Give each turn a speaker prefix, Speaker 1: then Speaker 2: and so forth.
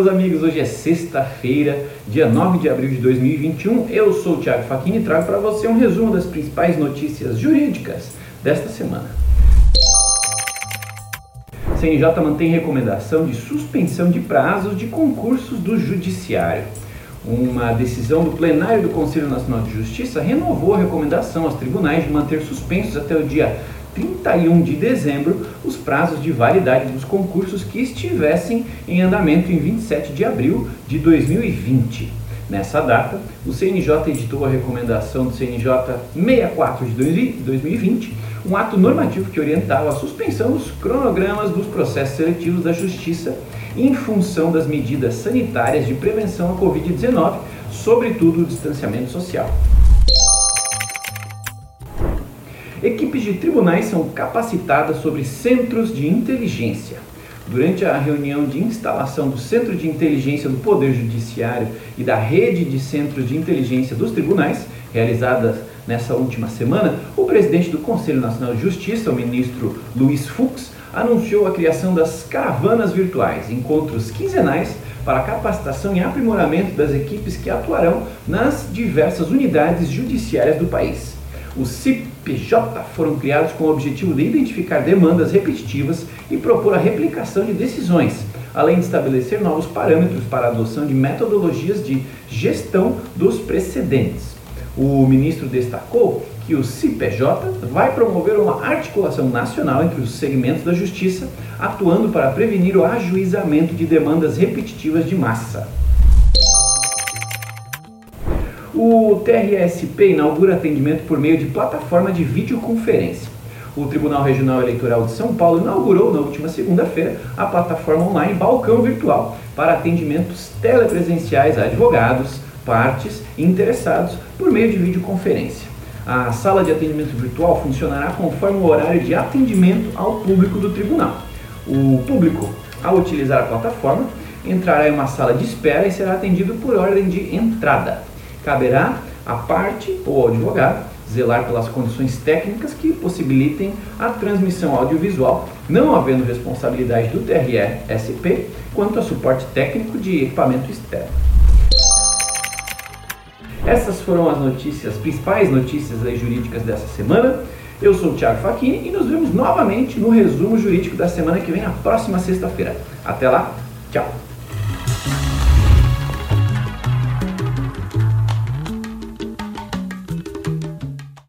Speaker 1: meus amigos, hoje é sexta-feira, dia 9 de abril de 2021. Eu sou o Thiago Faquini e trago para você um resumo das principais notícias jurídicas desta semana. CNJ mantém recomendação de suspensão de prazos de concursos do Judiciário. Uma decisão do plenário do Conselho Nacional de Justiça renovou a recomendação aos tribunais de manter suspensos até o dia 31 de dezembro os prazos de validade dos concursos que estivessem em andamento em 27 de abril de 2020. Nessa data, o CNJ editou a recomendação do CNJ 64 de 2020, um ato normativo que orientava a suspensão dos cronogramas dos processos seletivos da Justiça em função das medidas sanitárias de prevenção à Covid-19, sobretudo o distanciamento social. Equipes de tribunais são capacitadas sobre centros de inteligência. Durante a reunião de instalação do Centro de Inteligência do Poder Judiciário e da Rede de Centros de Inteligência dos Tribunais, realizada nessa última semana, o presidente do Conselho Nacional de Justiça, o ministro Luiz Fux, anunciou a criação das caravanas virtuais, encontros quinzenais para capacitação e aprimoramento das equipes que atuarão nas diversas unidades judiciárias do país. Os CIPJ foram criados com o objetivo de identificar demandas repetitivas e propor a replicação de decisões, além de estabelecer novos parâmetros para a adoção de metodologias de gestão dos precedentes. O ministro destacou que o CIPJ vai promover uma articulação nacional entre os segmentos da justiça, atuando para prevenir o ajuizamento de demandas repetitivas de massa. O TRSP inaugura atendimento por meio de plataforma de videoconferência. O Tribunal Regional Eleitoral de São Paulo inaugurou na última segunda-feira a plataforma online Balcão Virtual para atendimentos telepresenciais a advogados, partes e interessados por meio de videoconferência. A sala de atendimento virtual funcionará conforme o horário de atendimento ao público do tribunal. O público, ao utilizar a plataforma, entrará em uma sala de espera e será atendido por ordem de entrada. Caberá à parte ou ao advogado zelar pelas condições técnicas que possibilitem a transmissão audiovisual, não havendo responsabilidade do TRE-SP quanto a suporte técnico de equipamento externo. Essas foram as notícias, as principais notícias jurídicas dessa semana. Eu sou o Thiago Facchini e nos vemos novamente no resumo jurídico da semana que vem, na próxima sexta-feira. Até lá, tchau!